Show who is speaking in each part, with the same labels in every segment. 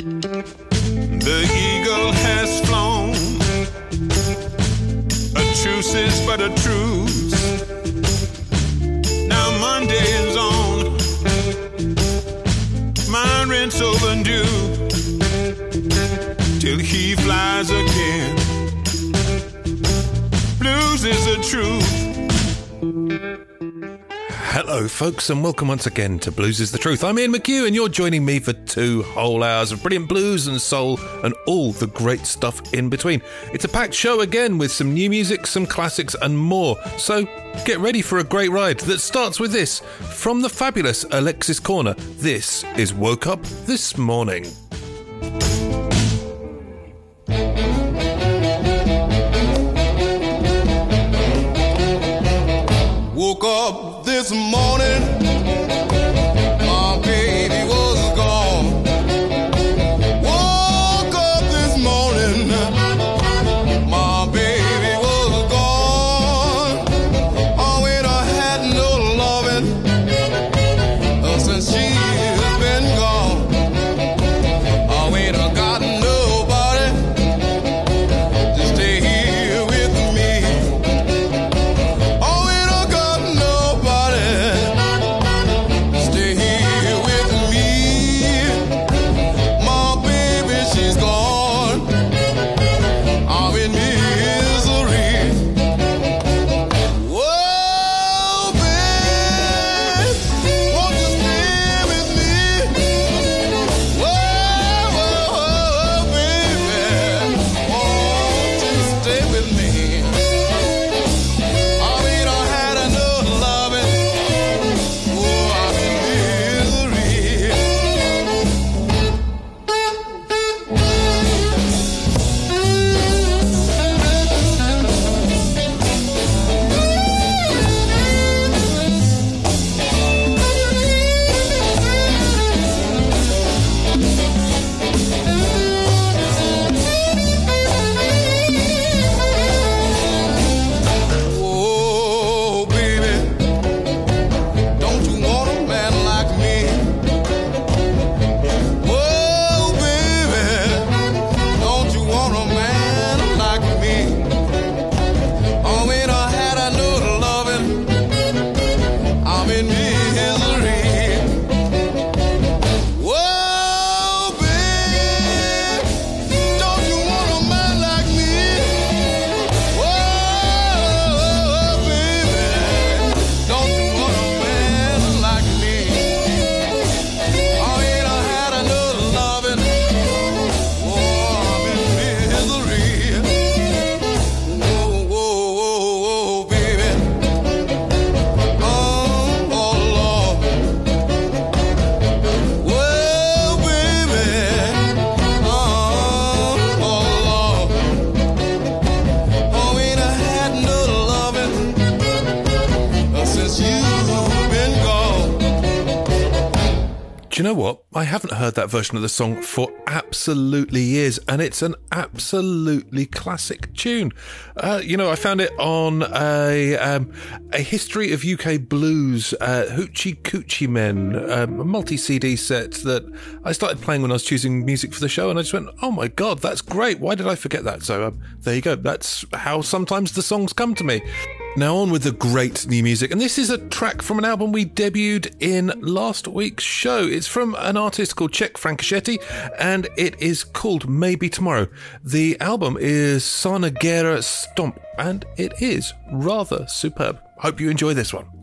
Speaker 1: The eagle has flown. A truce is but a truce. Now Monday is on. My rent's overdue. Till he flies again. Blues is the truth.
Speaker 2: Hello, folks, and welcome once again to Blues is the Truth. I'm Ian McHugh, and you're joining me for two whole hours of brilliant blues and soul and all the great stuff in between. It's a packed show again with some new music, some classics, and more. So get ready for a great ride that starts with this from the fabulous Alexis Korner. This is Woke Up This Morning.
Speaker 3: Woke up this morning,
Speaker 2: what? Heard that version of the song for absolutely years, and it's an absolutely classic tune. Uh, you know, I found it on a um, a history of UK blues, uh, Hoochie Coochie Men, um, a multi CD set that I started playing when I was choosing music for the show, and I just went, "Oh my god, that's great! Why did I forget that?" So um, there you go. That's how sometimes the songs come to me. Now on with the great new music, and this is a track from an album we debuted in last week's show. It's from an artist called Czech Francoschetti, and it is called Maybe Tomorrow. The album is Sarnagera Stomp, and it is rather superb. Hope you enjoy this one.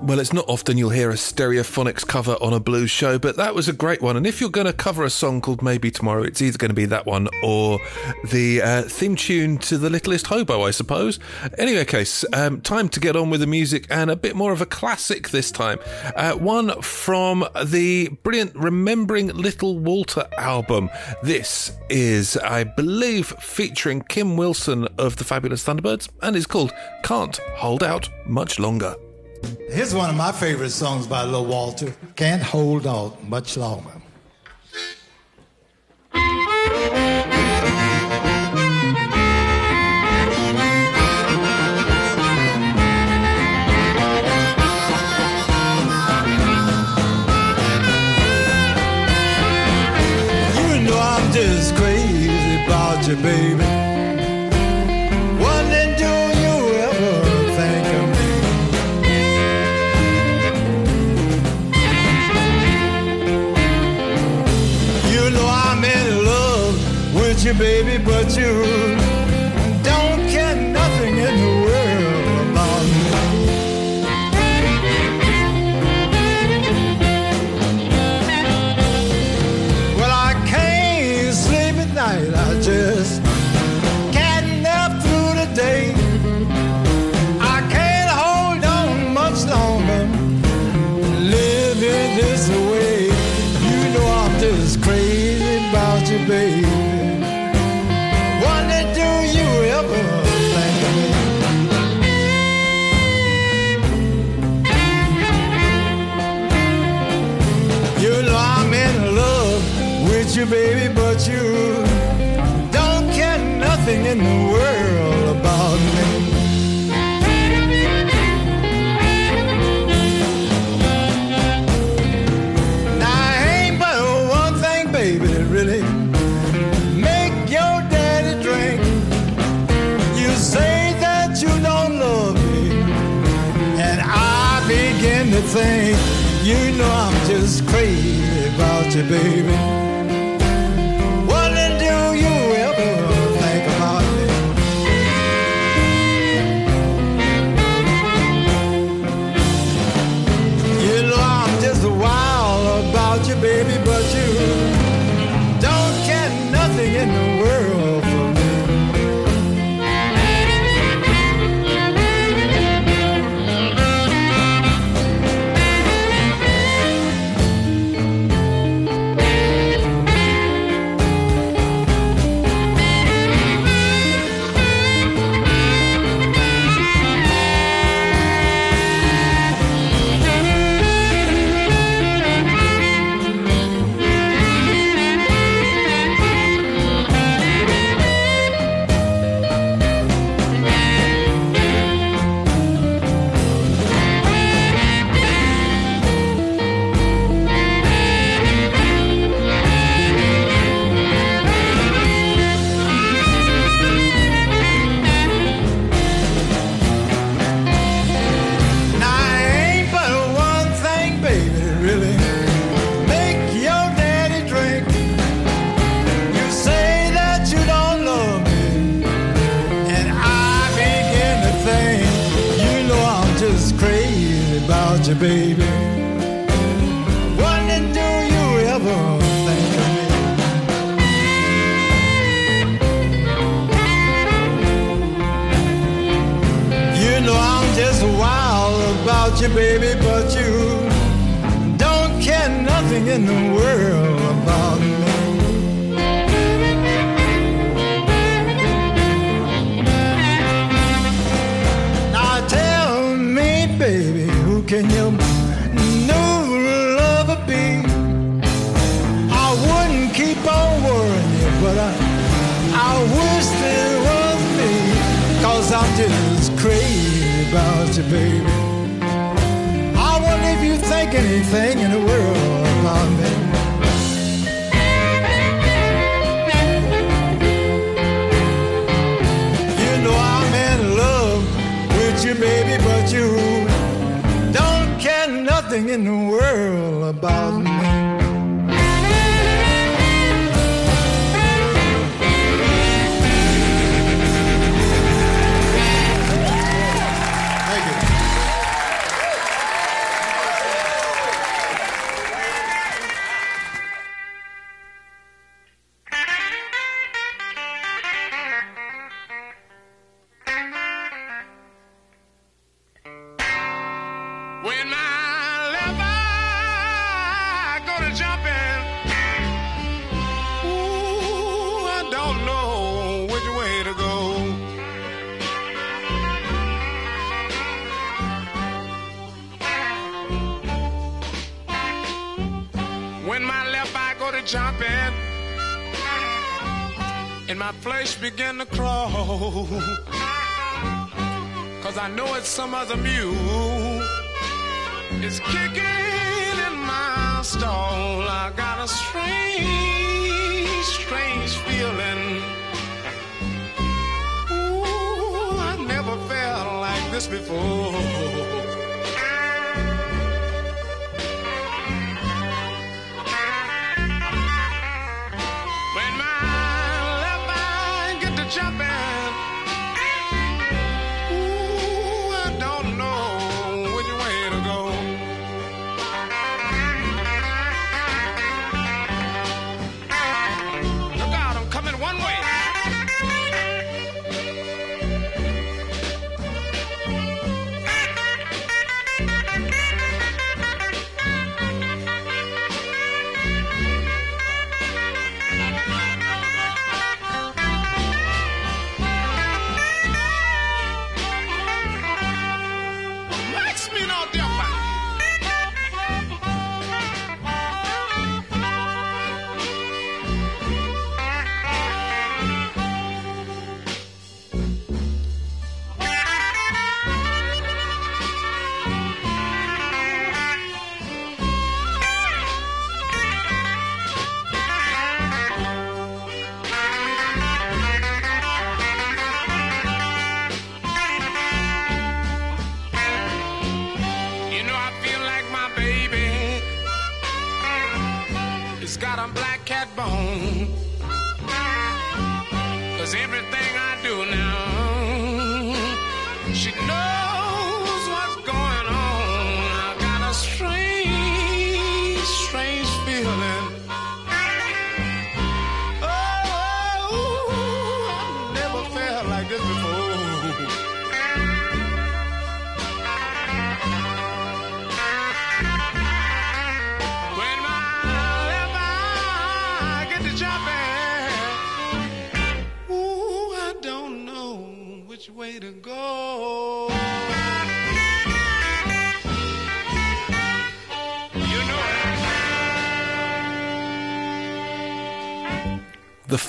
Speaker 2: Well, it's not often you'll hear a stereophonics cover on a blues show, but that was a great one. And if you're going to cover a song called Maybe Tomorrow, it's either going to be that one or the uh, theme tune to The Littlest Hobo, I suppose. Anyway, case, um, time to get on with the music and a bit more of a classic this time. Uh, one from the brilliant Remembering Little Walter album. This is, I believe, featuring Kim Wilson of the Fabulous Thunderbirds and is called Can't Hold Out Much Longer.
Speaker 4: Here's one of my favorite songs by Lil Walter. Can't hold out much longer. You know I'm just crazy about you, baby. Baby, but you don't care nothing in the world about me. Now, ain't but one thing, baby, really make your daddy drink. You say that you don't love me, and I begin to think, you know I'm just crazy about you, baby. Crazy about you, baby. Do you ever think of me? You know I'm just you, baby, but you don't care nothing in the world about me. Just crazy about you, baby. I wonder if you think anything in the world about me. You know I'm in love with you, baby, but you don't care nothing in the world about me.
Speaker 1: Some other mule is kicking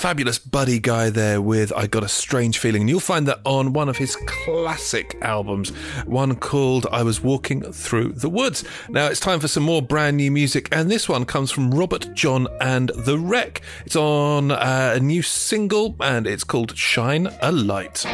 Speaker 2: fabulous Buddy Guy there with I Got a Strange Feeling. And you'll find that on one of his classic albums, one called I Was Walking Through the Woods. Now it's time for some more brand new music, and this one comes from Robert John and The Wreck. It's on uh, a new single, and it's called Shine a Light.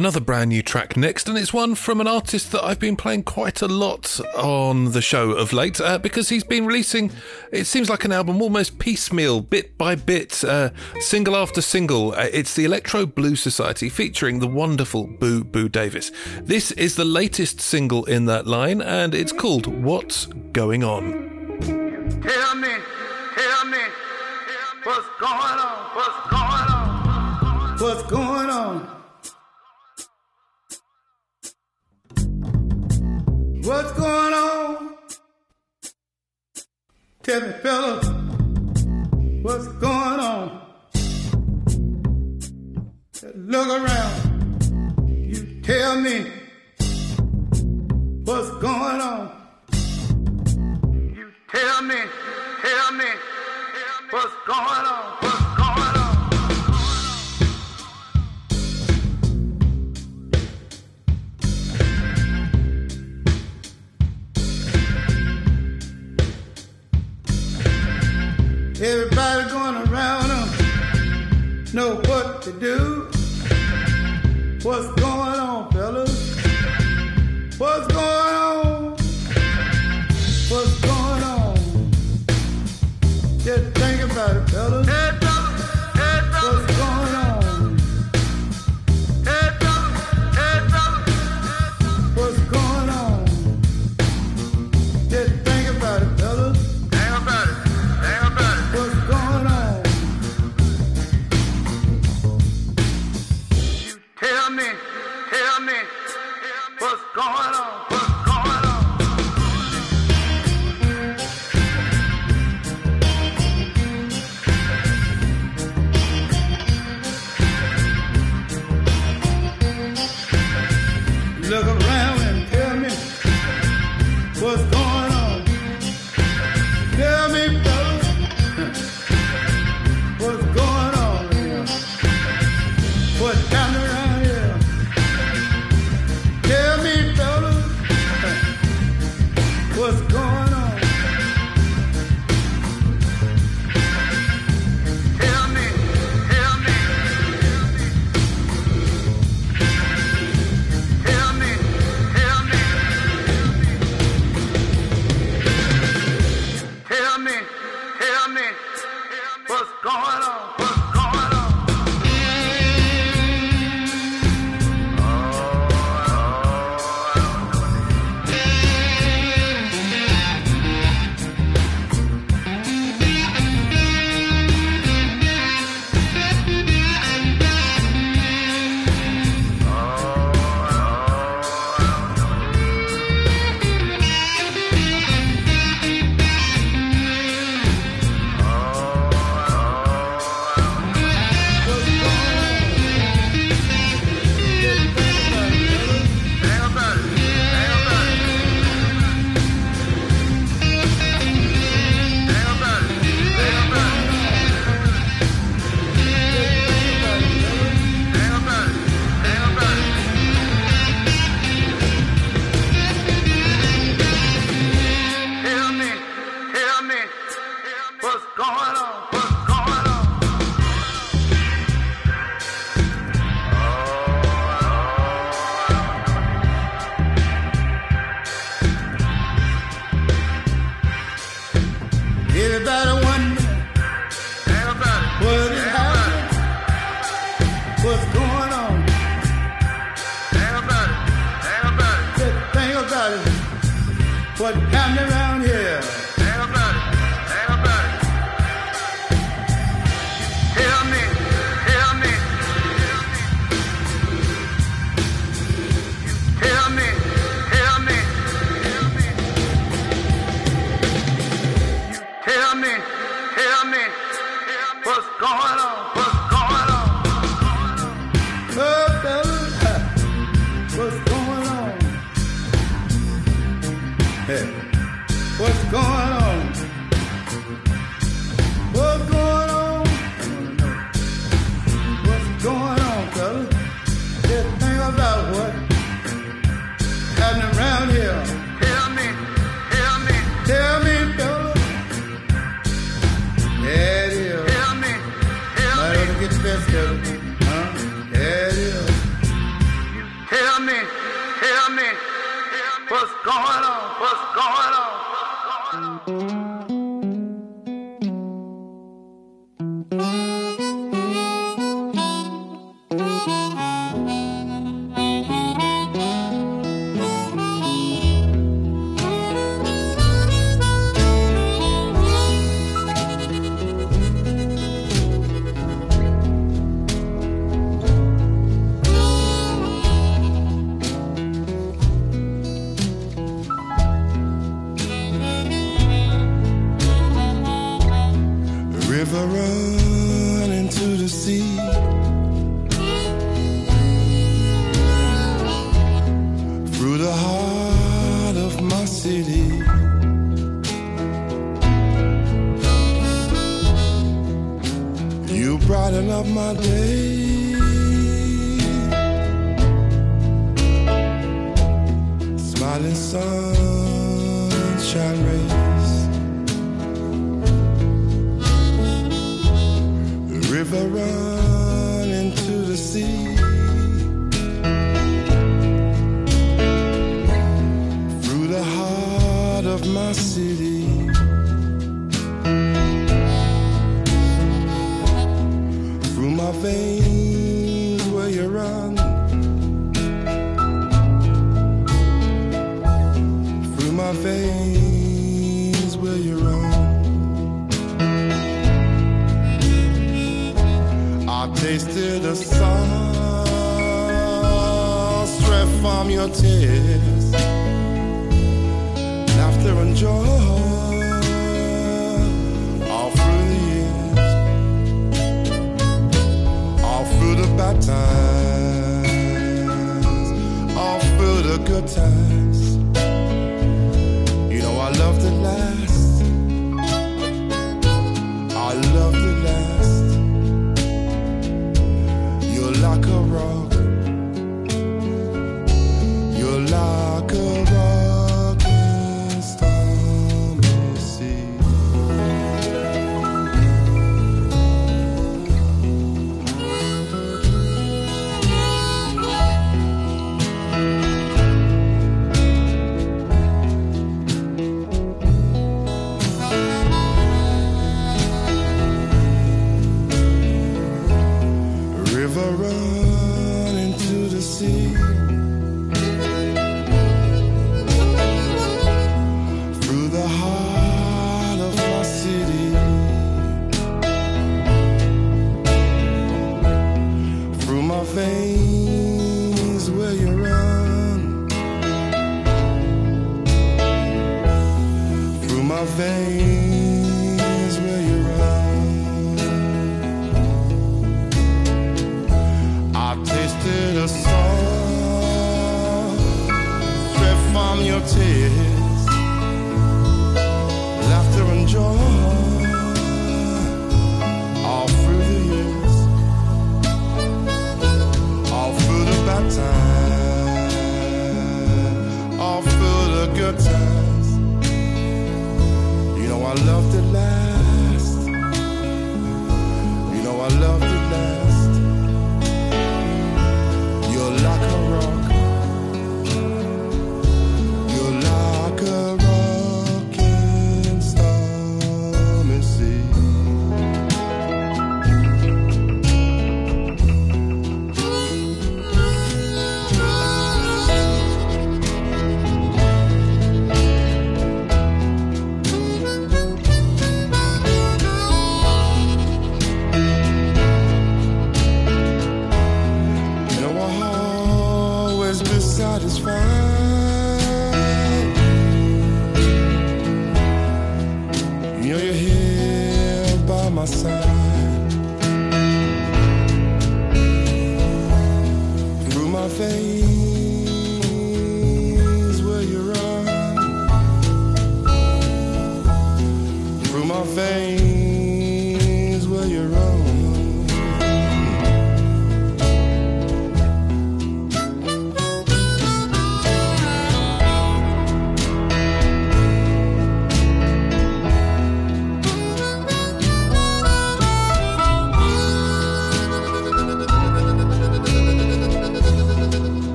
Speaker 2: Another brand new track next, and it's one from an artist that I've been playing quite a lot on the show of late uh, because he's been releasing, it seems like an album almost piecemeal, bit by bit, uh, single after single. Uh, it's the Electro Blue Society featuring the wonderful Boo Boo Davis. This is the latest single in that line, and it's called What's Going On.
Speaker 5: Tell me, tell me, what's going on? What's going on?
Speaker 6: What's going on? What's going on? Tell me, fellas, what's going on? Look around. You tell me what's going on.
Speaker 5: You tell me, tell me, what's going on? What's
Speaker 6: Everybody going around them know what to do. What's going on, fellas? What's going on? What's going on? Just think about it, fellas. Going on?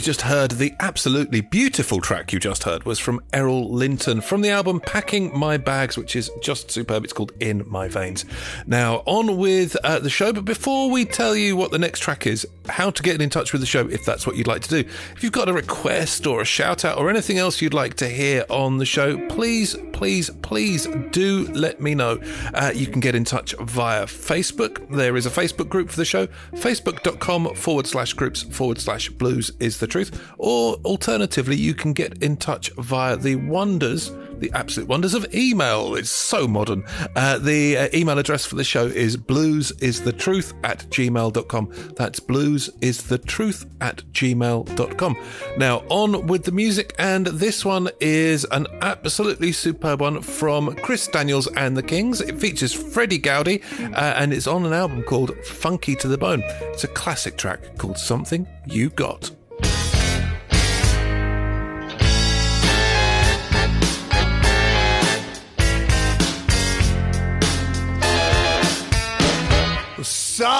Speaker 5: You
Speaker 6: just
Speaker 2: heard, the absolutely beautiful track you just heard, was from Errol Linton from the album Packing My Bags, which is just superb. It's called In My Veins. Now, on with uh, the show, but before we tell you what the next track is, how to get in touch with the show if that's what you'd like to do. If you've got a request or a shout out or anything else you'd like to hear on the show, please, please, please do let me know. Uh, you can get in touch via Facebook. There is a Facebook group for the show, facebook.com forward slash groups forward slash blues is the truth. Or alternatively, you can get in touch via the wonders the absolute wonders of email. It's so modern. Uh, the uh, email address for the show is bluesisthetruth at gmail.com. That's bluesisthetruth at gmail.com. Now, on with the music, and this one is an absolutely superb one from Chris Daniels and the Kings. It features Freddi Gowdy, uh, and it's on an album called Funky to the Bone. It's a classic track called Something You Got.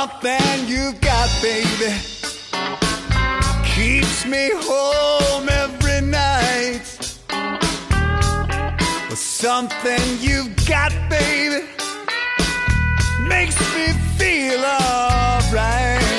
Speaker 7: Something you've got, baby, keeps me home every night. But something you've got, baby, makes me feel alright.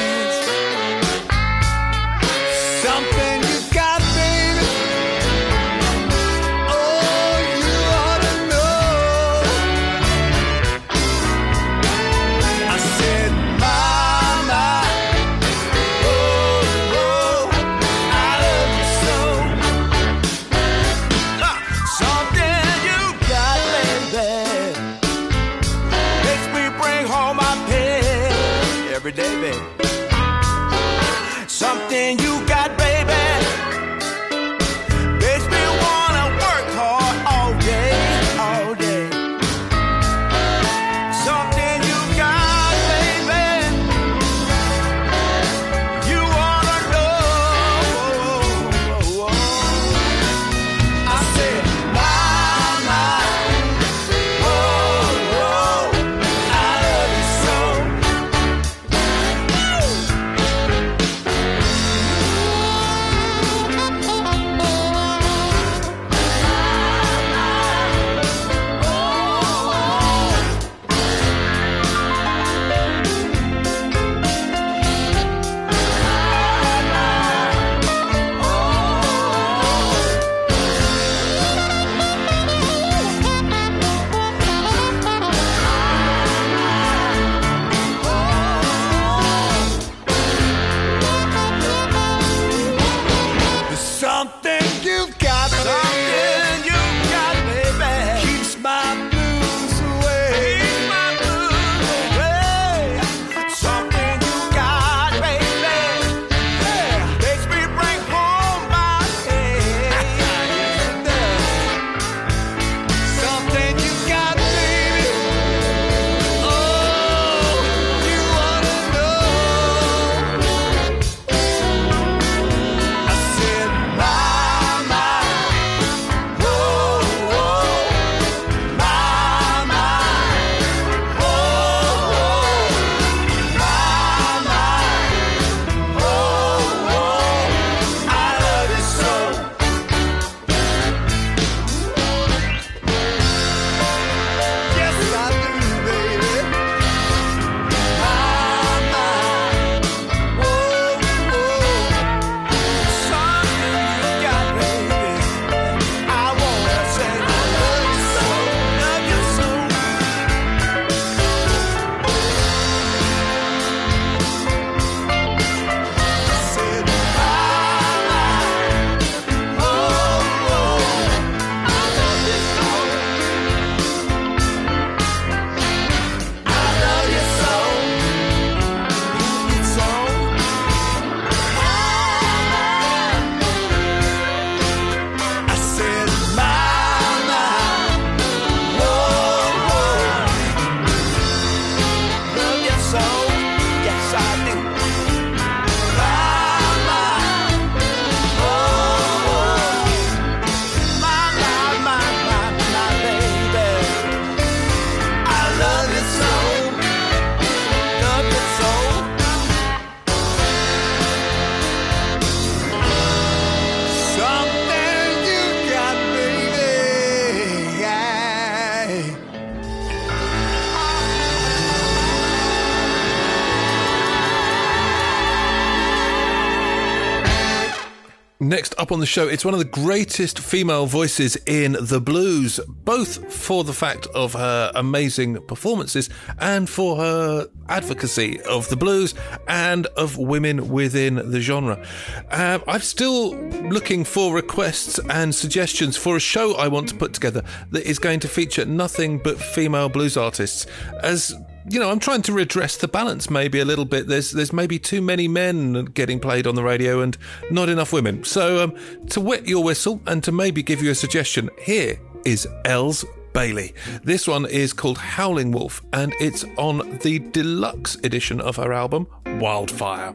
Speaker 2: On the show, it's one of the greatest female voices in the blues, both for the fact of her amazing performances and for her advocacy of the blues and of women within the genre. Uh, I'm still looking for requests and suggestions for a show I want to put together that is going to feature nothing but female blues artists, as you know, I'm trying to redress the balance maybe a little bit. There's there's maybe too many men getting played on the radio and not enough women. So um, to wet your whistle and to maybe give you a suggestion, here is Elles Bailey. This one is called Howling Wolf and it's on the deluxe edition of her album Wildfire.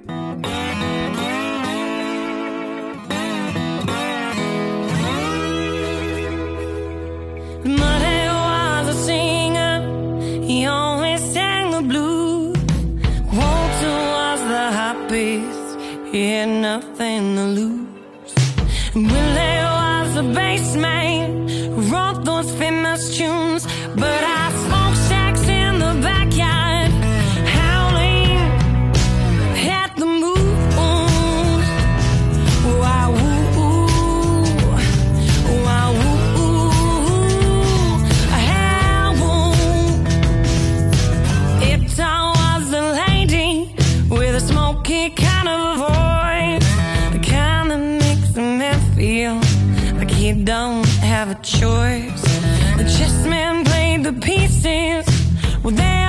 Speaker 8: Nothing to lose. Willie was the bass man who wrote those famous tunes. But I choice. The chess man played the pieces, well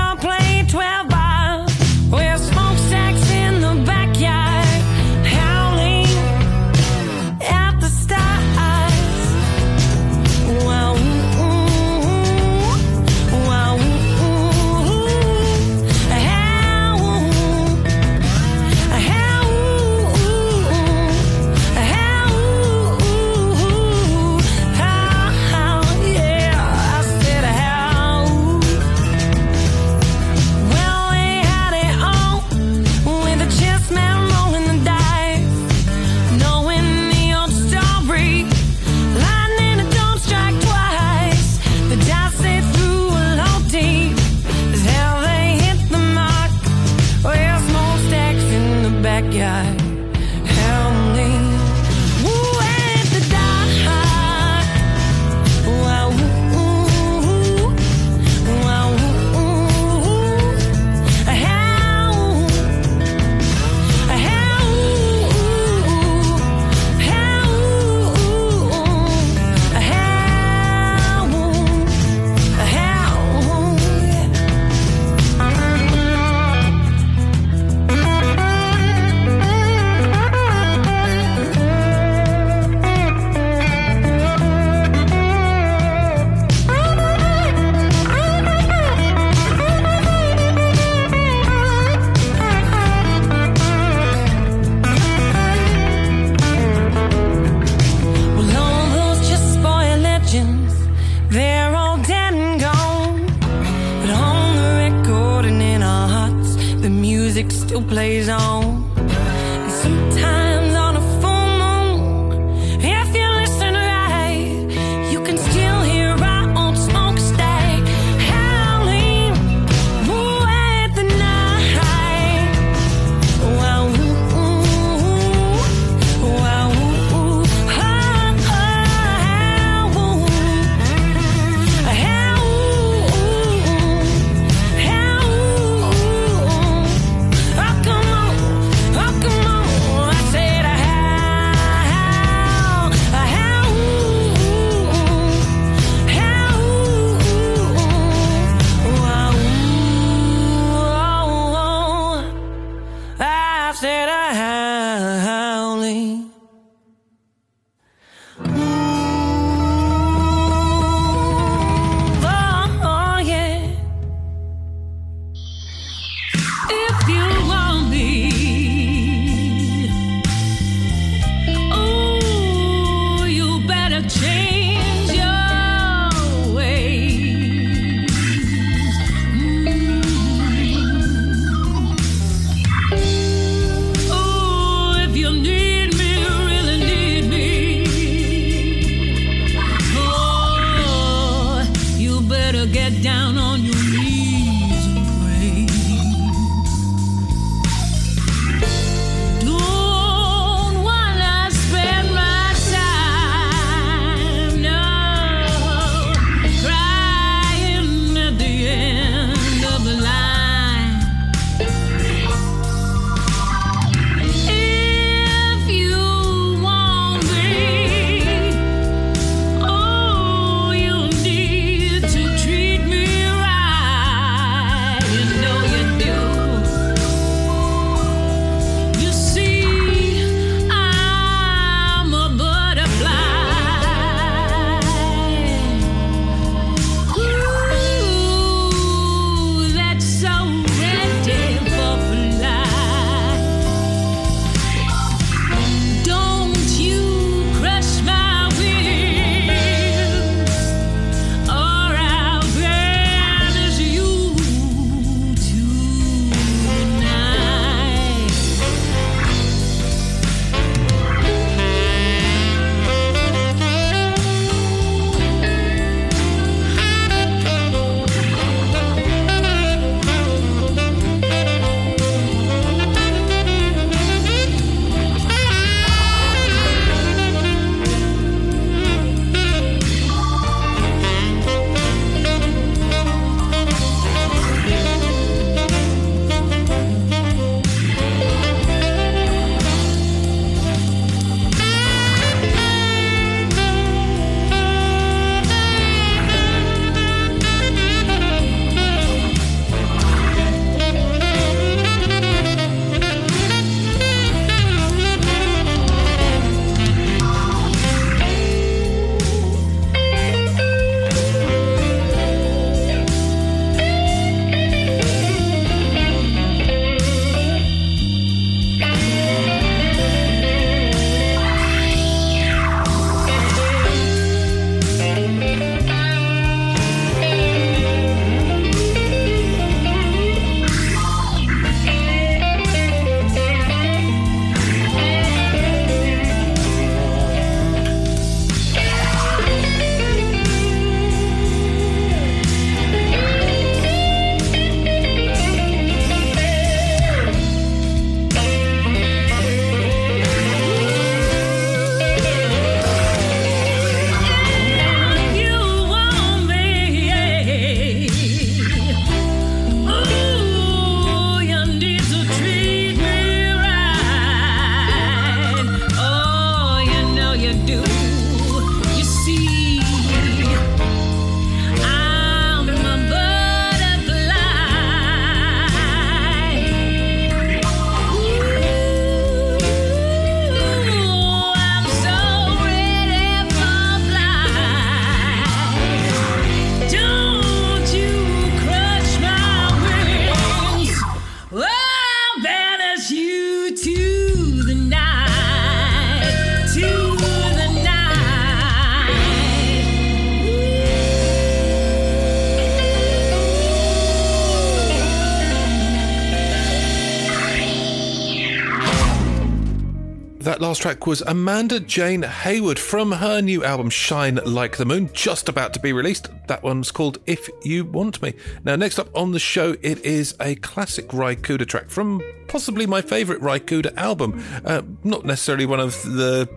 Speaker 2: last track was Amanda Jane Hayward from her new album Shine Like the Moon, just about to be released. That one's called If You Want Me. Now, next up on the show, it is a classic Cooder track from possibly my favourite Cooder album. Uh, not necessarily one of the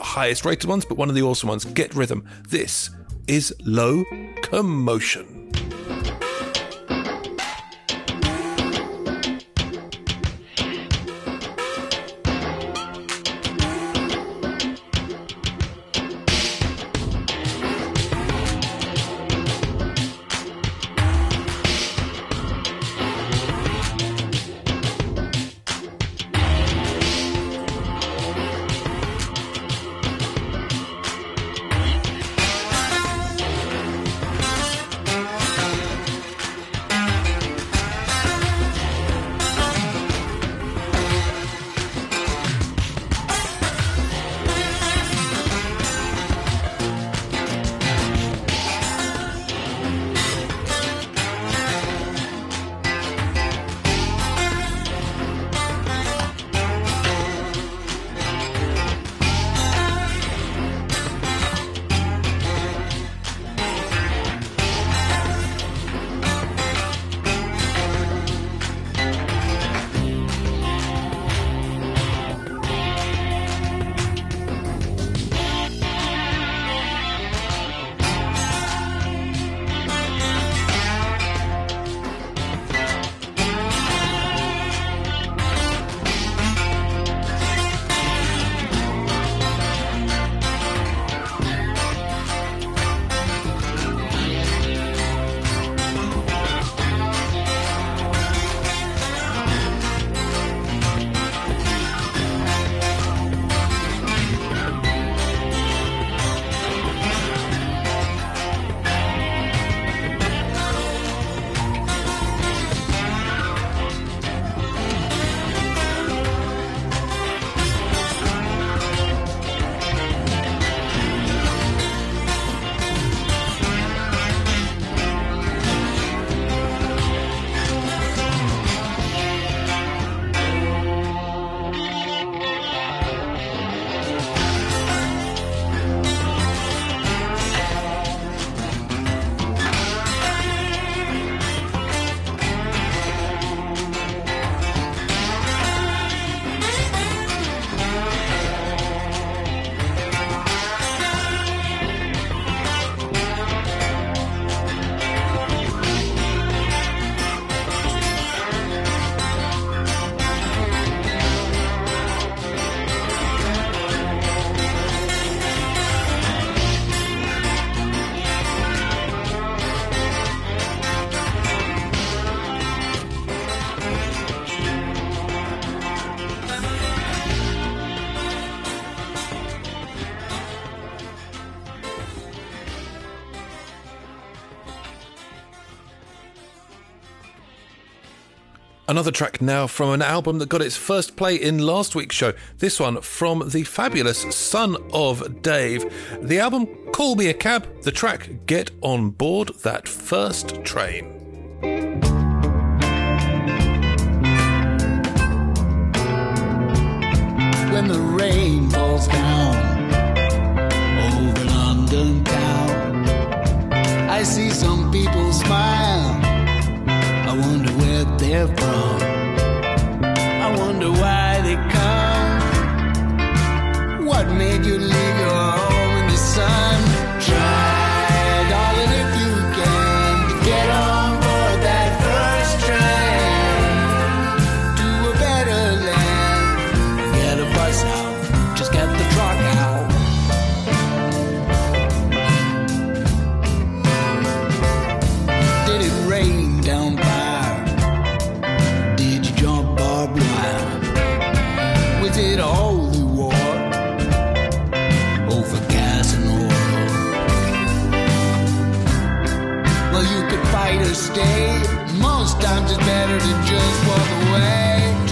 Speaker 2: highest rated ones, but one of the awesome ones. Get Rhythm. This is Low Commotion. Another track now from an album that got its first play in last week's show. This one from the fabulous Son of Dave. The album Call Me a Cab, the track Get On Board That First Train.
Speaker 4: we did a holy war over gas and oil. Well, you could fight or stay. Most times it's better to just walk
Speaker 2: away.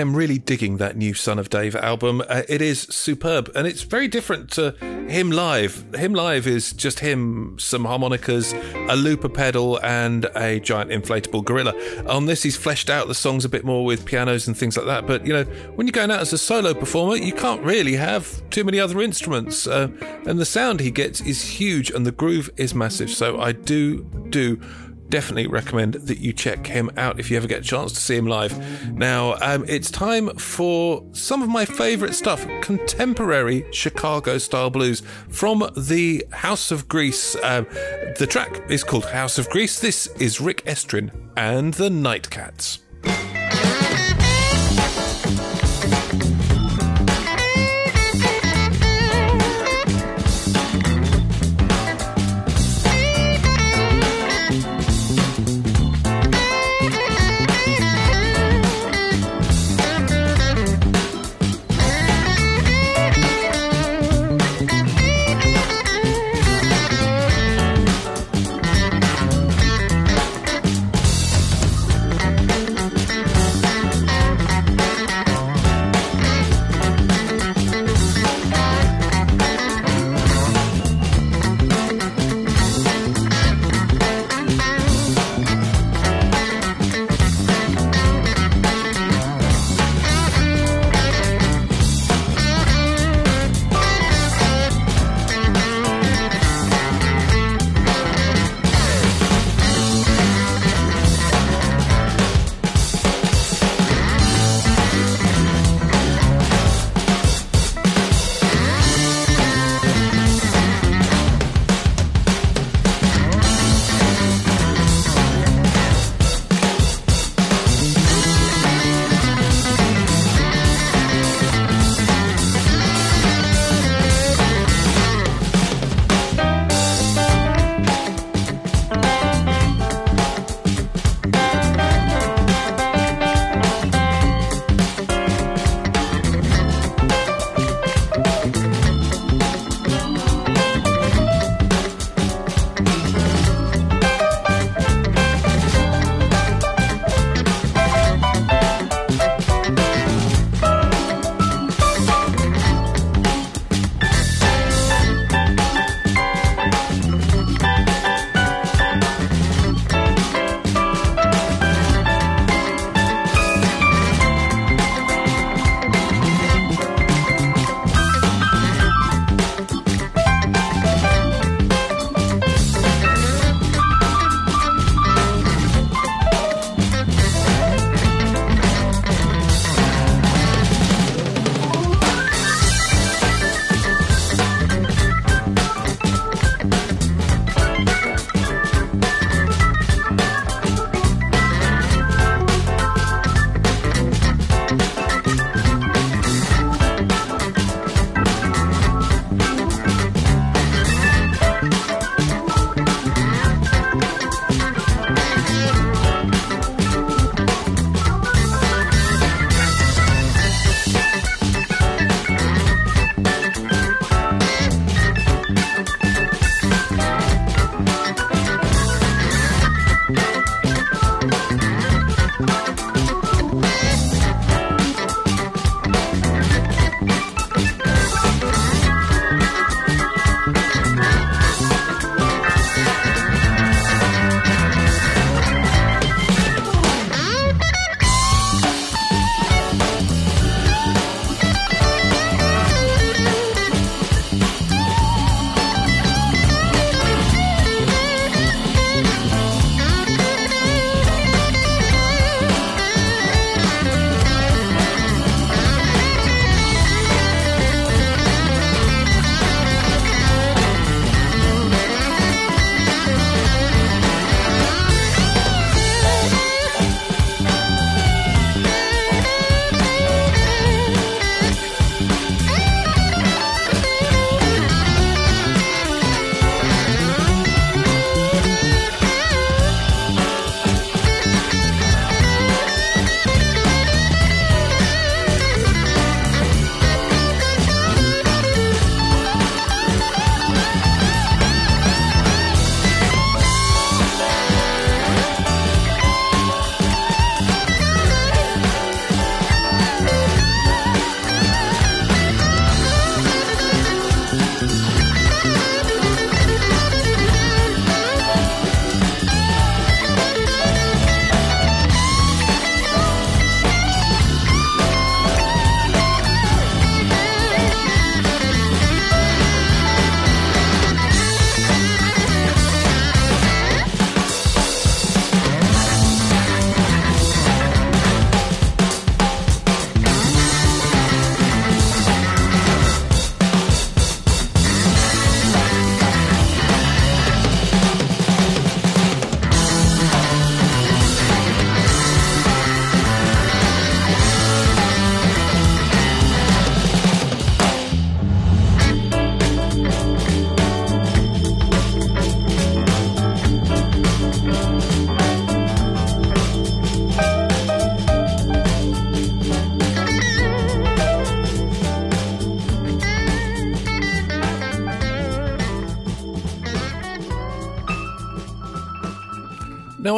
Speaker 2: Am really digging that new Son of Dave album. Uh, it is superb, and it's very different to him live. Him live is just him, some harmonicas, a looper pedal, and a giant inflatable gorilla. On this, he's fleshed out the songs a bit more with pianos and things like that. But you know, when you're going out as a solo performer, you can't really have too many other instruments, uh, and the sound he gets is huge, and the groove is massive. So I do do definitely recommend that you check him out if you ever get a chance to see him live. Now, um, it's time for some of my favourite stuff contemporary Chicago style blues from the House of Grease. Um, the track is called House of Grease. This is Rick Estrin and the Nightcats.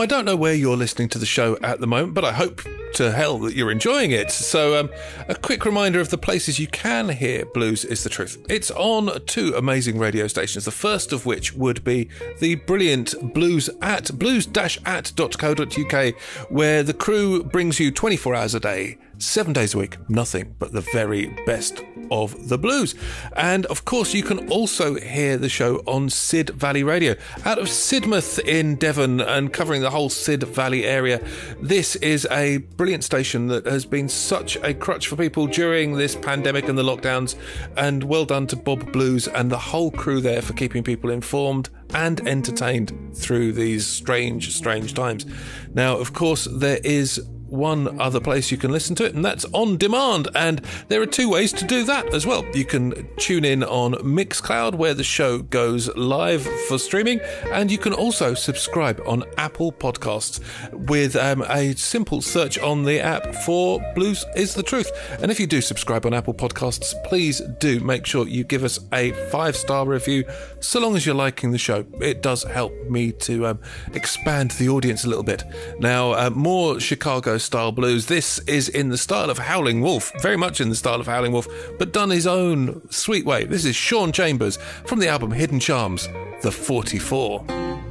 Speaker 2: I don't know where you're listening to the show at the moment, but I hope to hell that you're enjoying it. So, um, a quick reminder of the places you can hear Blues is the Truth. It's on two amazing radio stations, the first of which would be the brilliant Blues at blues-at.co.uk, where the crew brings you 24 hours a day seven days a week, nothing but the very best of the blues. And of course, you can also hear the show on Sid Valley Radio out of Sidmouth in Devon and covering the whole Sid Valley area. This is a brilliant station that has been such a crutch for people during this pandemic and the lockdowns. And well done to Bob Blues and the whole crew there for keeping people informed and entertained through these strange, strange times. Now, of course, there is one other place you can listen to it, and that's on demand. And there are two ways to do that as well. You can tune in on Mixcloud, where the show goes live for streaming, and you can also subscribe on Apple Podcasts with um, a simple search on the app for Blues is the Truth. And if you do subscribe on Apple Podcasts, please do make sure you give us a five star review, so long as you're liking the show. It does help me to um, expand the audience a little bit. Now, uh, more Chicago style blues. This is in the style of Howling Wolf, very much in the style of Howling Wolf, but done his own sweet way. This is Sean Chambers from the album Hidden Charms, the 44.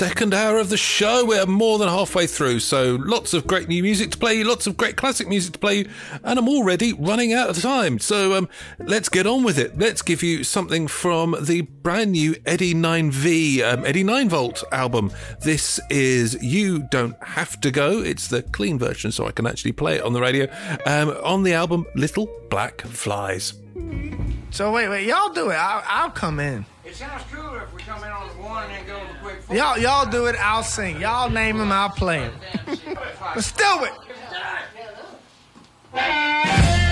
Speaker 2: Second hour of the show. We're more than halfway through, so lots of great new music to play, lots of great classic music to play, and I'm already running out of time. So um, let's get on with it. Let's give you something from the brand new Eddie 9V, um, Eddie 9 Volt album. This is You Don't Have to Go. It's the clean version, so I can actually play it on the radio. Um, on the album, Little Black Flies.
Speaker 9: So wait, wait, y'all do it. I'll, I'll come in.
Speaker 10: It sounds cooler if we come in on the one and then go to the quick four.
Speaker 9: Y'all, y'all do it. I'll sing. Y'all name them. I'll play them. Let's do it.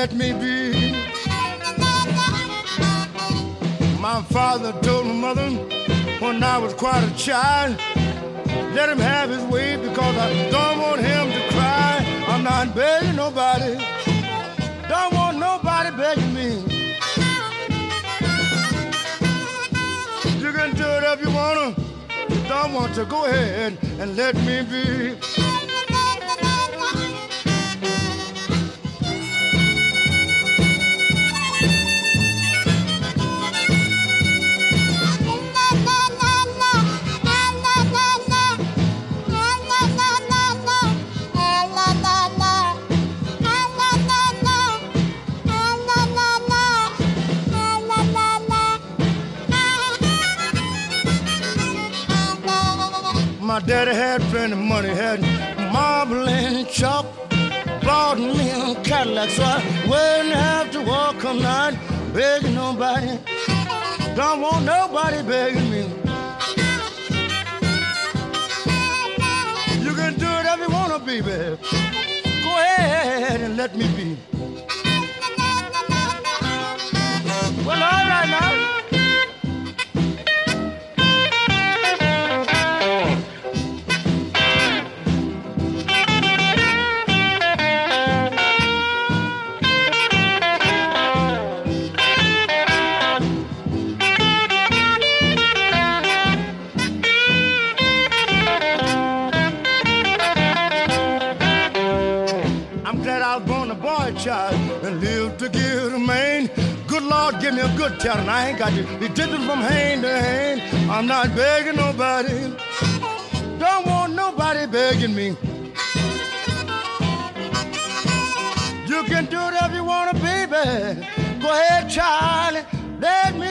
Speaker 6: Let me be. My father told my mother when I was quite a child, let him have his way because I don't want him to cry. I'm not begging nobody. Don't want nobody begging me. You can do it if you wanna. Don't want to go ahead and let me be. My daddy had plenty of money, had marble and chalk, bought me a Cadillac, so I wouldn't have to walk all night begging nobody. Don't want nobody begging me. You can do it if you wanna be, babe. Go ahead and let me be. Me a good and I ain't got you. to be dipping from hand to hand. I'm not begging nobody. Don't want nobody begging me. You can do it if you want to, be, baby. Go ahead, Charlie. Let me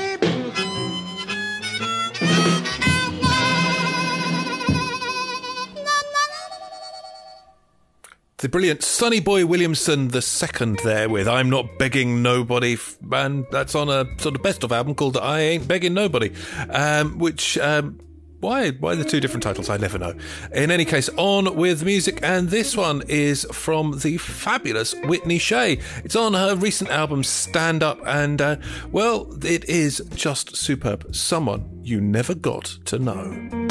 Speaker 8: The brilliant Sonny Boy Williamson the second there with I'm Not Begging Nobody, and that's on a sort of best of album called I Ain't Begging Nobody, um, which. Um, why? Why the two different titles? I never know. In any case, on with music, and this one is from the fabulous Whitney Shay. It's on her recent album Stand Up, and uh, well, it is just superb. Someone you never got to know.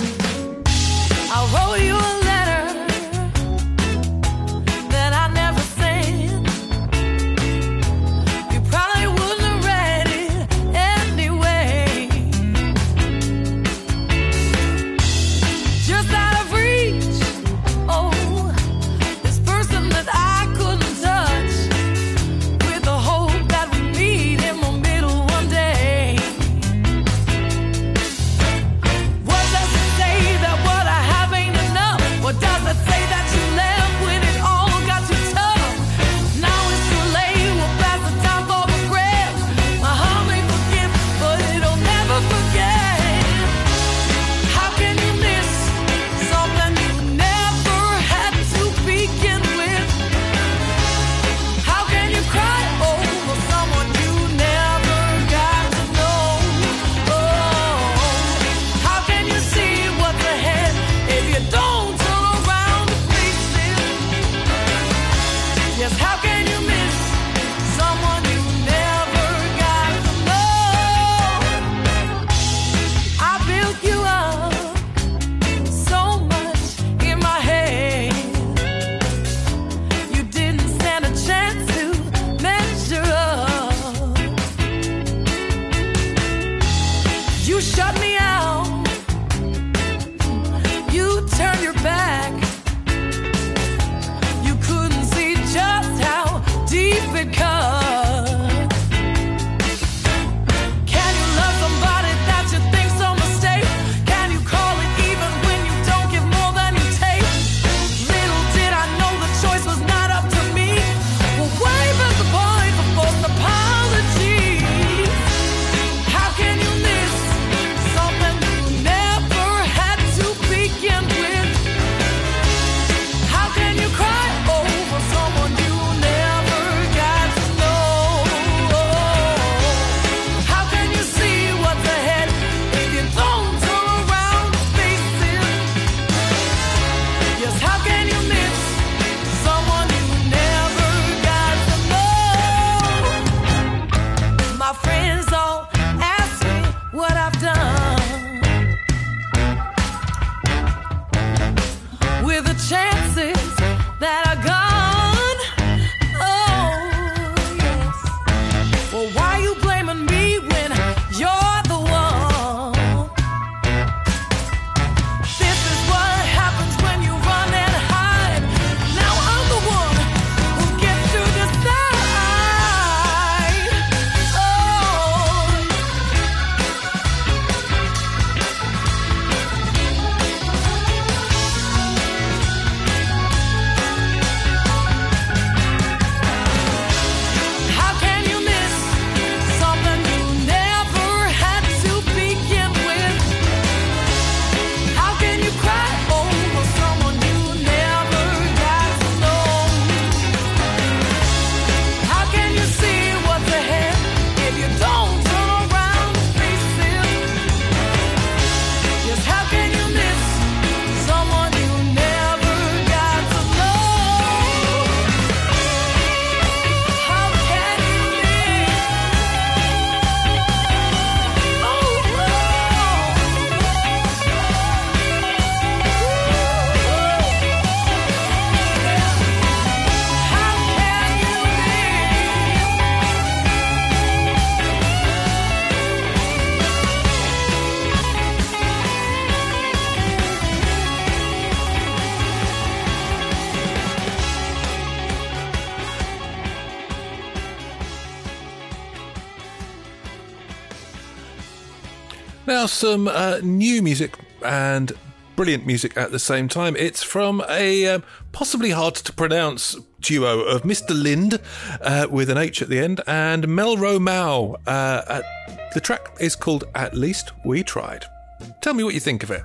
Speaker 11: Deep
Speaker 7: some uh, new music and brilliant music at the same time. It's from a um, possibly hard to pronounce duo of Mr. Lind uh, with an H at the end and Mel Mao. Uh, the track is called At Least We Tried. Tell me what you think of it.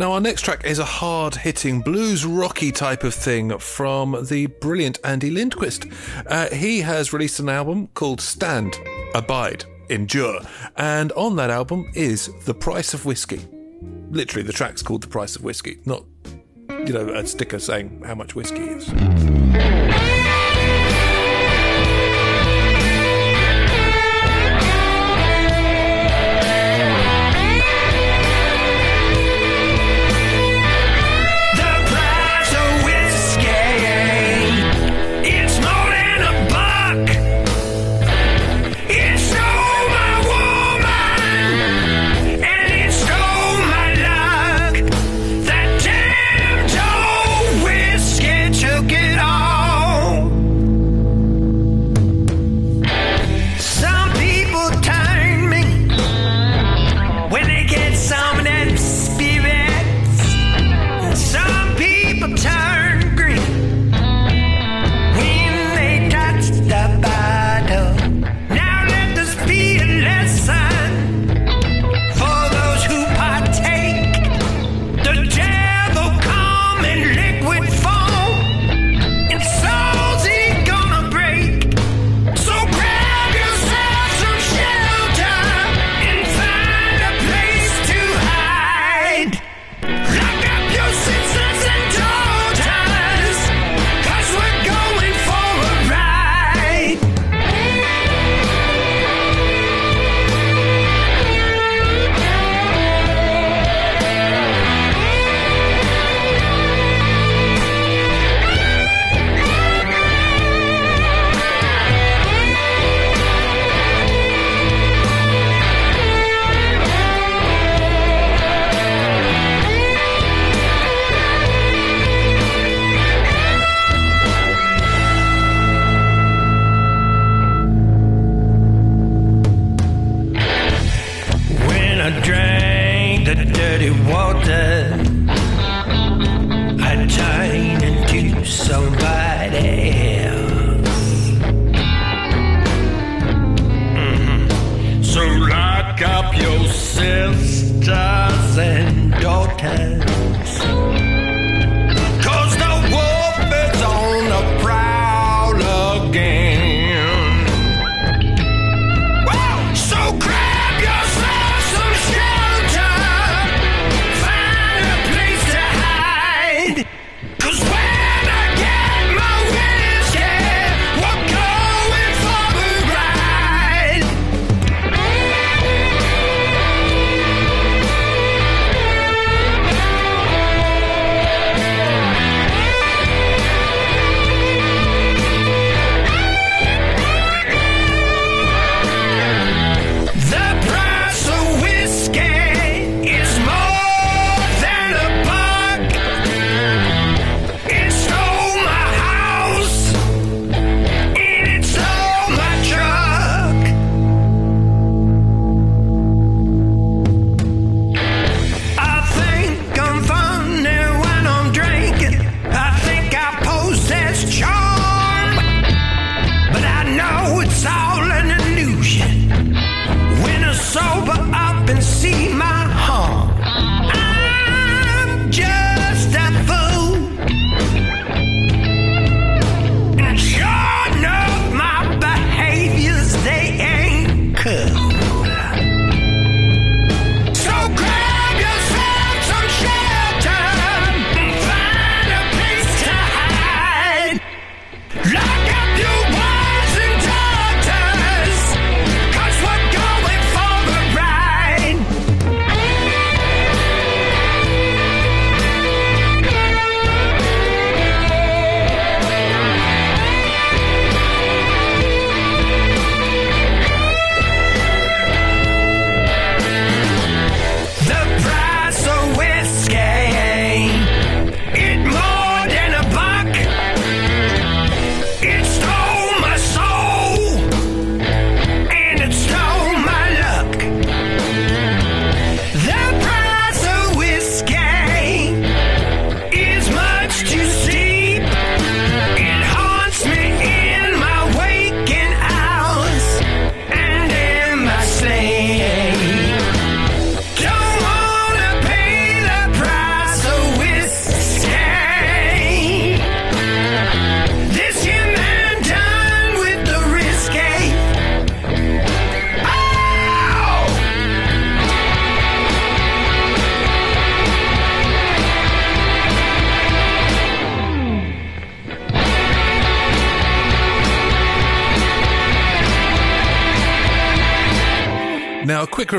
Speaker 12: Now, our next track is a hard hitting, blues rocky type of thing from the brilliant Andy Lindquist. Uh, he has released an album called Stand, Abide, Endure, and on that album is The Price of Whiskey. Literally, the track's called The Price of Whiskey, not, you know, a sticker saying how much whiskey is.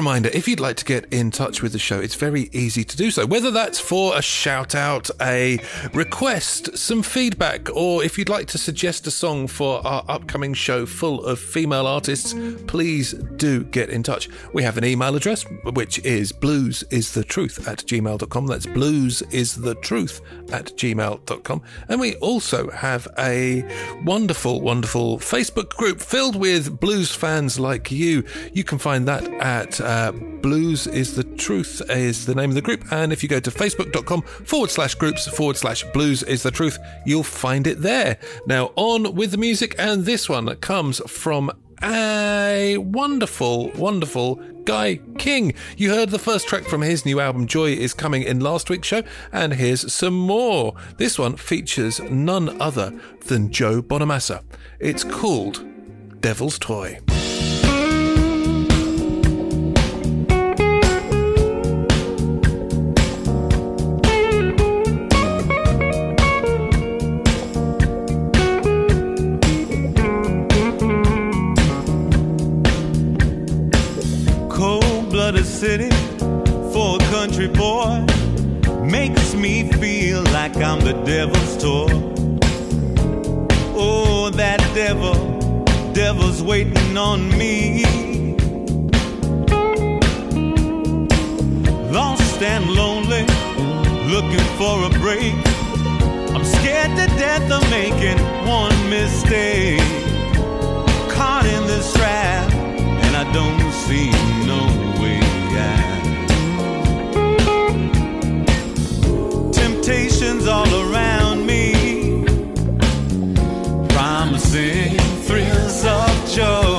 Speaker 2: Reminder if you'd like to get in touch with the show, it's very easy to do so. Whether that's for a shout out, a request, some feedback, or if you'd like to suggest a song for our upcoming show full of female artists, please do get in touch. We have an email address, which is bluesisthetruth at gmail.com. That's bluesisthetruth at gmail.com. And we also have a wonderful, wonderful Facebook group filled with blues fans like you. You can find that at uh, Blues is the Truth is the name of the group. And if you go to facebook.com forward slash groups forward slash blues is the truth, you'll find it there. Now on with the music. And this one comes from a wonderful, wonderful Guy King. You heard the first track from his new album Joy is coming in last week's show, and here's some more. This one features none other than Joe Bonamassa. It's called Devil's Toy.
Speaker 13: Blooded city for a country boy makes me feel like I'm the devil's toy. Oh, that devil, devil's waiting on me. Lost and lonely, looking for a break. I'm scared to death of making one mistake. Caught in this trap, and I don't see no all around me, promising thrills of joy,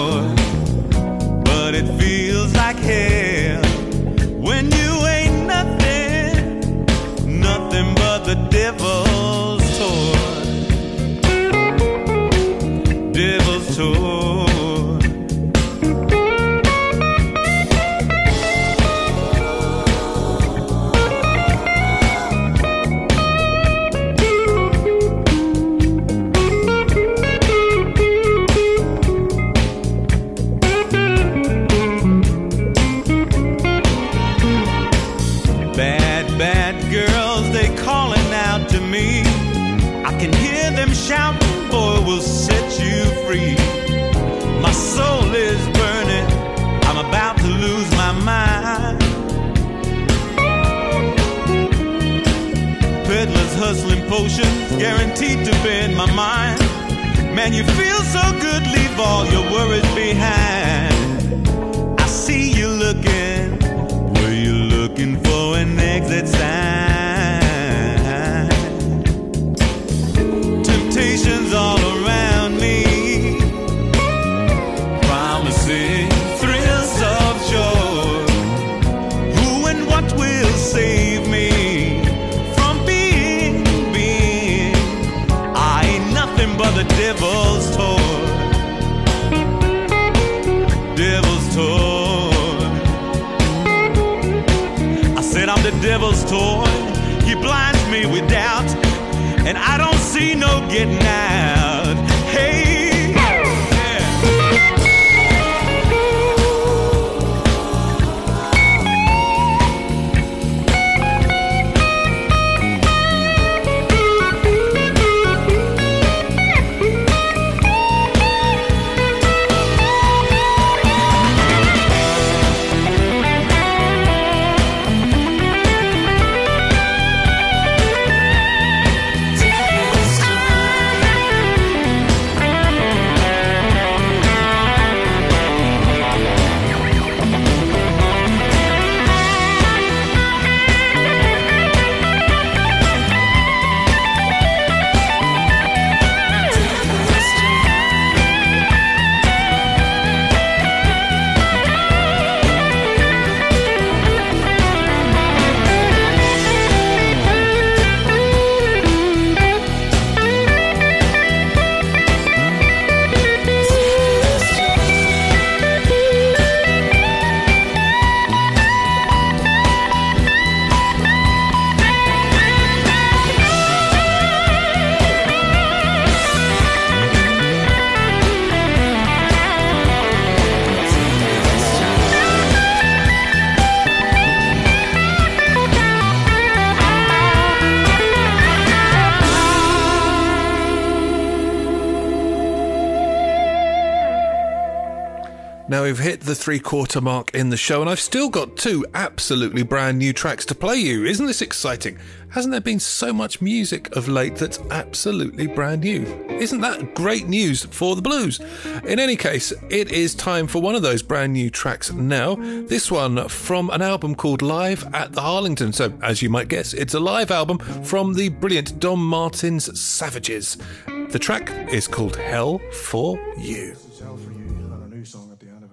Speaker 2: we've hit the three quarter mark in the show, and I've still got two absolutely brand new tracks to play you. Isn't this exciting? Hasn't there been so much music of late that's absolutely brand new? Isn't that great news for the blues? In any case, it is time for one of those brand new tracks now. This one from an album called Live at the Harlington. So, as you might guess, it's a live album from the brilliant Don Martin's Savages. The track is called Hell for You.
Speaker 14: This is Hell for You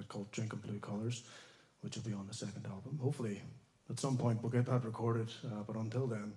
Speaker 14: called Drinking Blue Colors, which will be on the second album. Hopefully, at some point, we'll get that recorded, uh, but until then.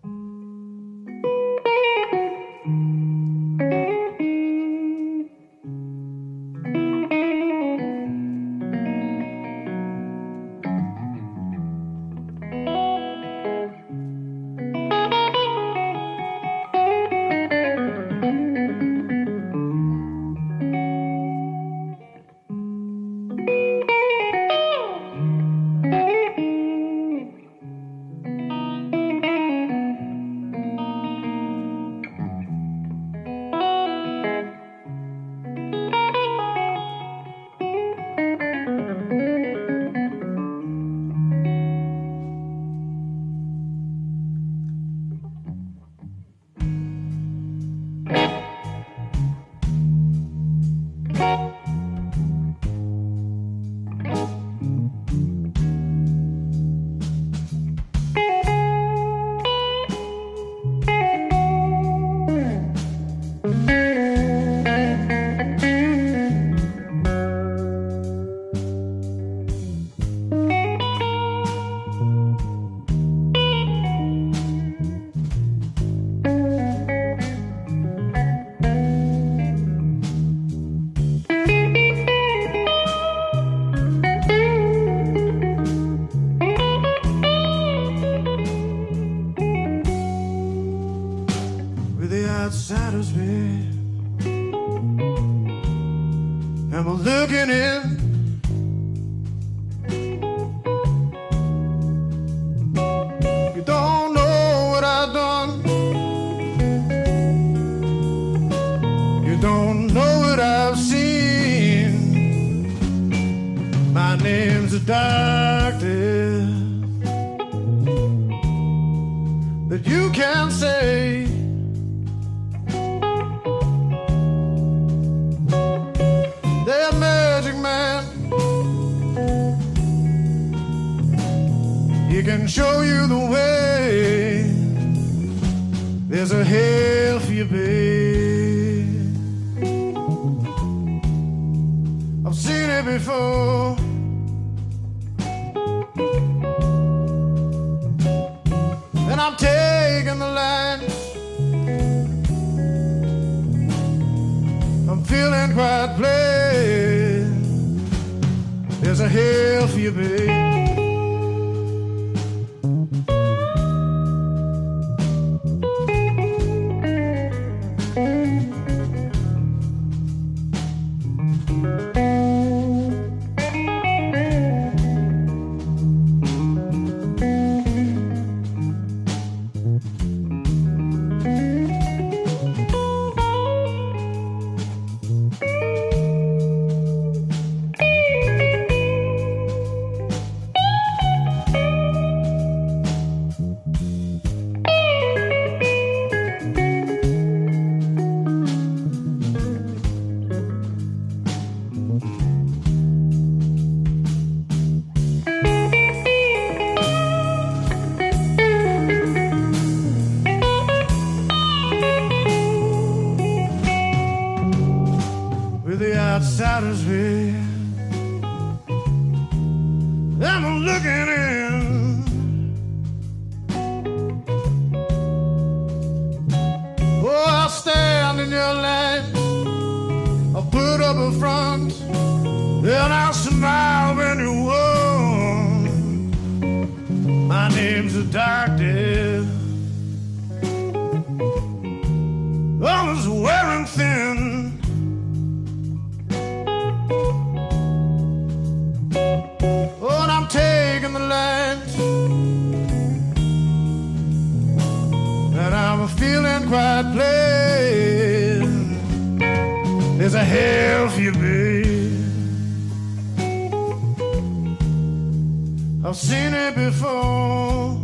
Speaker 14: I'm looking in. Oh, I'll stand in your line. I'll put up a front. Then I'll smile when you want. My name's a doctor. I was wearing thin. There's a hell for you, babe. I've seen it before.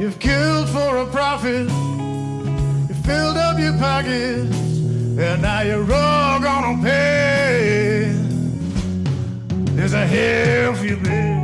Speaker 14: You've killed for a profit. You filled up your pockets, and now you're all gonna pay. There's a hell for you, babe.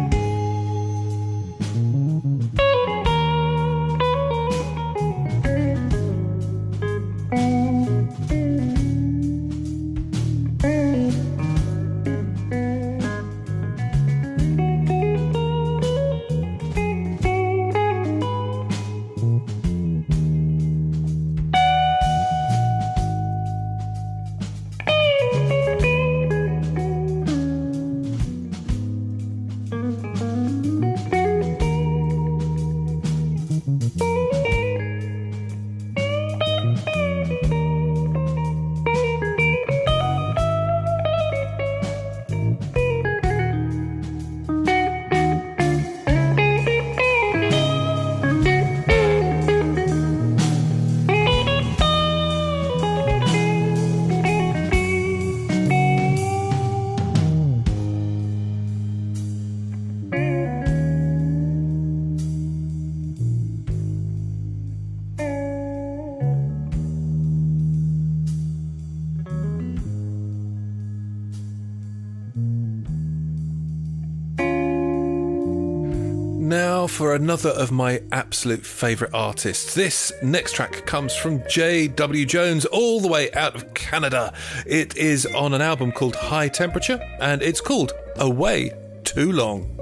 Speaker 2: For another of my absolute favourite artists. This next track comes from J.W. Jones, all the way out of Canada. It is on an album called High Temperature, and it's called Away Too Long.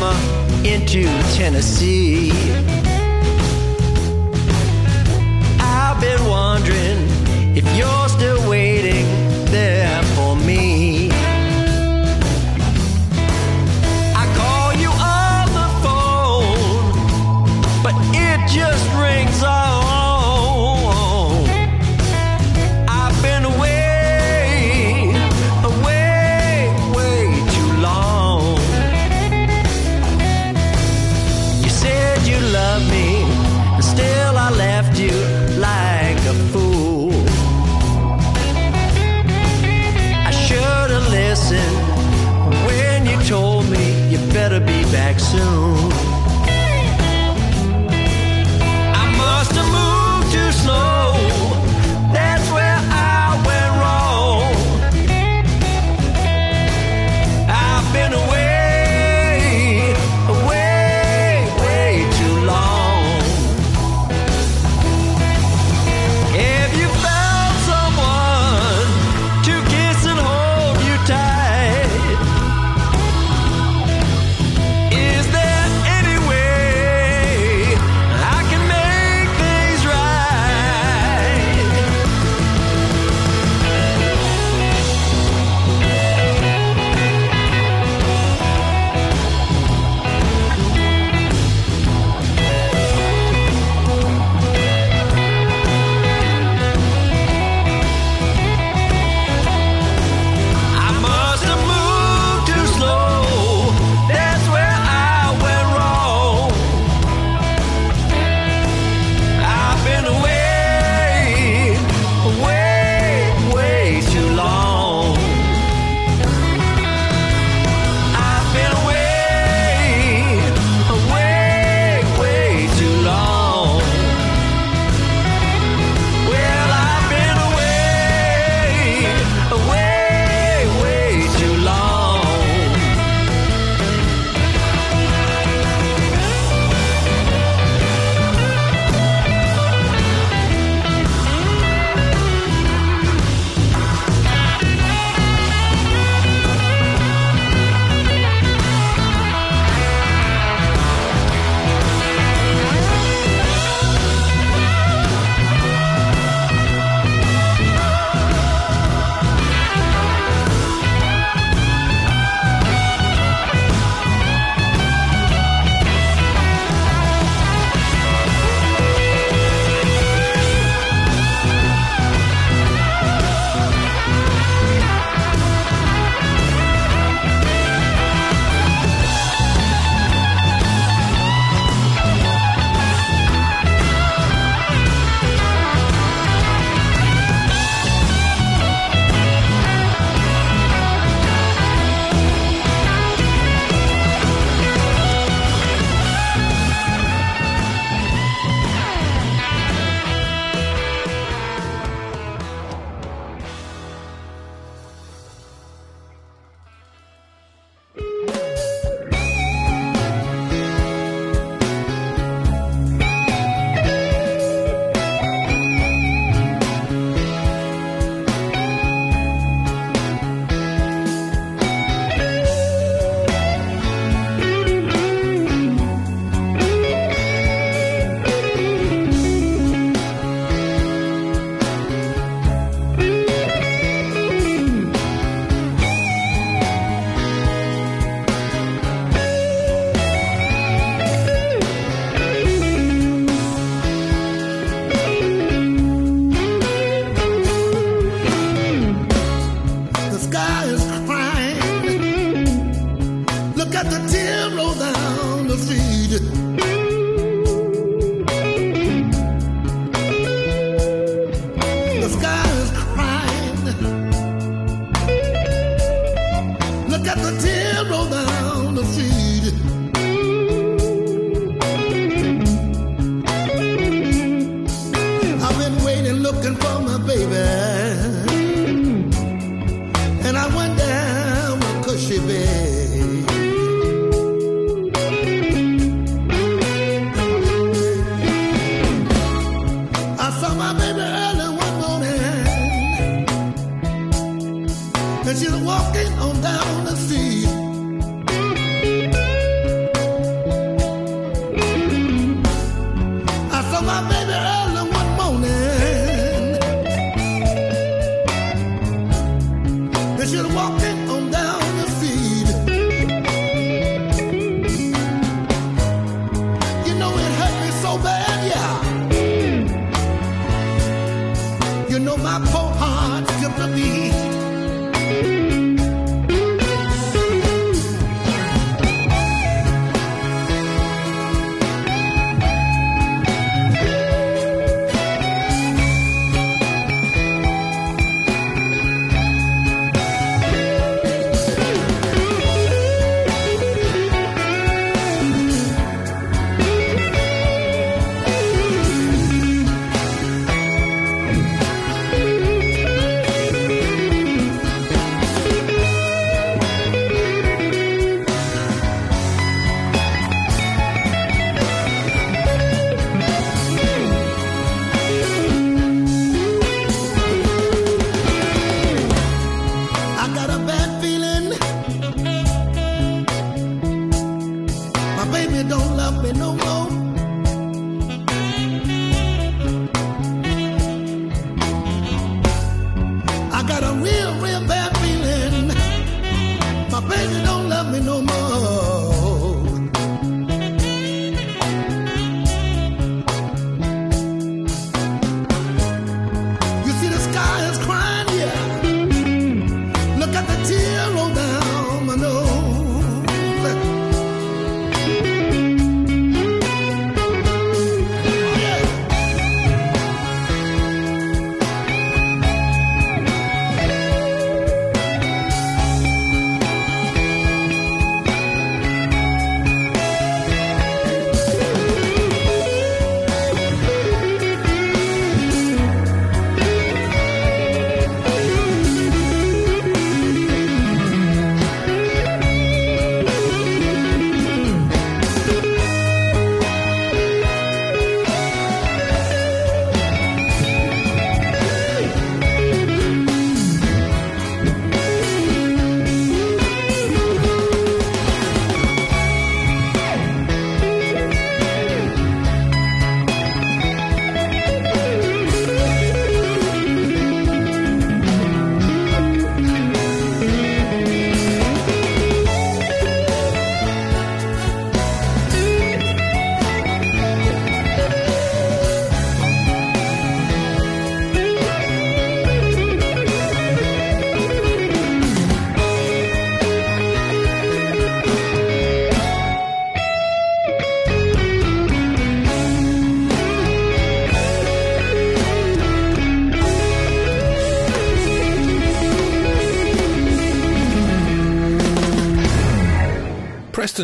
Speaker 7: Alabama, into Tennessee. I've been wondering if you're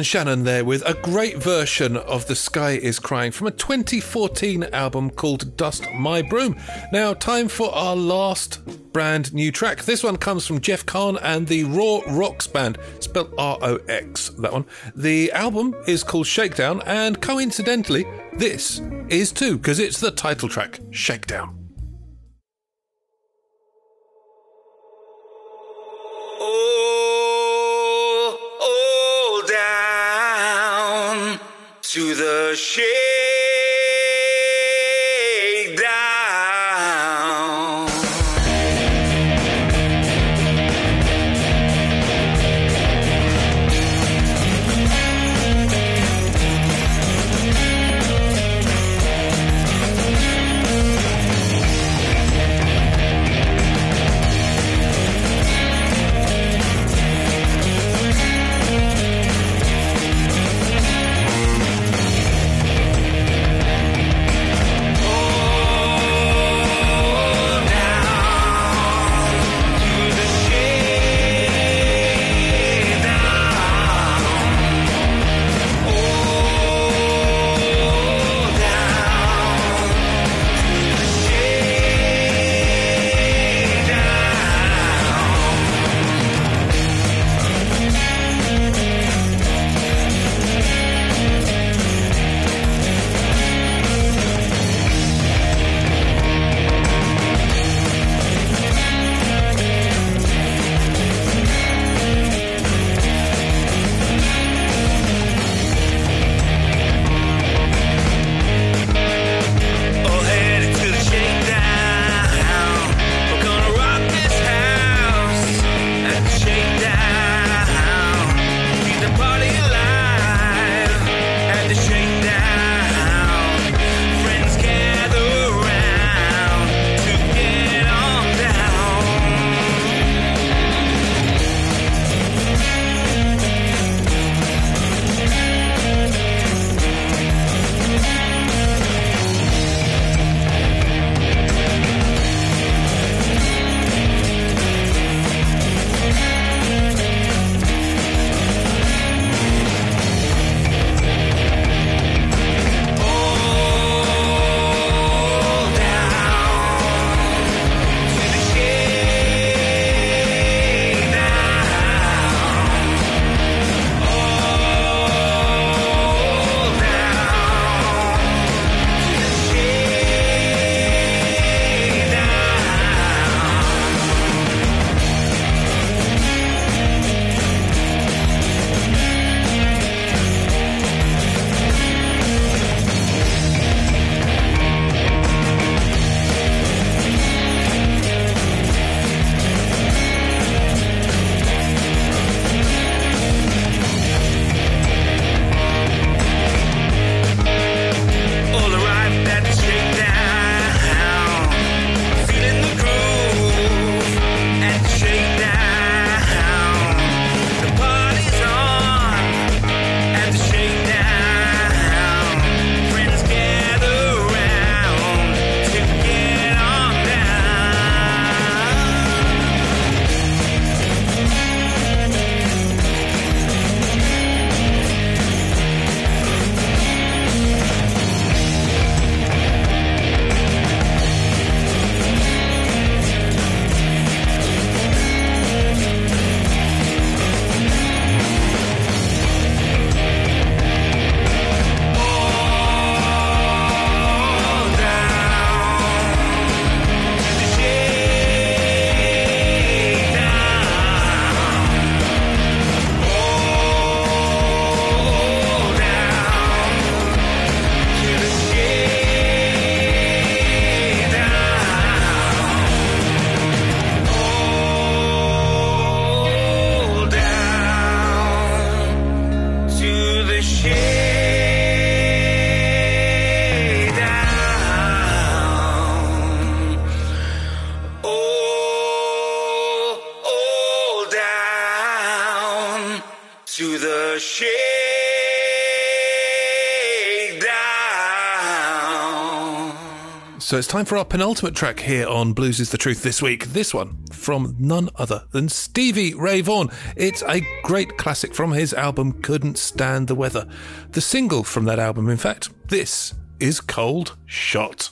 Speaker 2: Shannon there with a great version of The Sky is Crying from a 2014 album called Dust My Broom. Now, time for our last brand new track. This one comes from Jeff Kahn and the Raw Rox Band, spelled R O X, that one. The album is called Shakedown, and coincidentally, this is too, because it's the title track, Shakedown.
Speaker 7: Oh, to the shake
Speaker 4: So it's time for our penultimate track here on Blues is the Truth this week. This one from none other than Stevie Ray Vaughan. It's a great classic from his album Couldn't Stand the Weather. The single from that album, in fact, this is Cold Shot.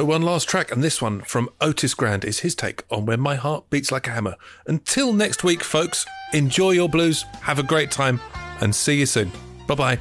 Speaker 4: So, one last track, and this one from Otis Grand is his take on When My Heart Beats Like a Hammer. Until next week, folks, enjoy your blues, have a great time, and see you soon. Bye bye.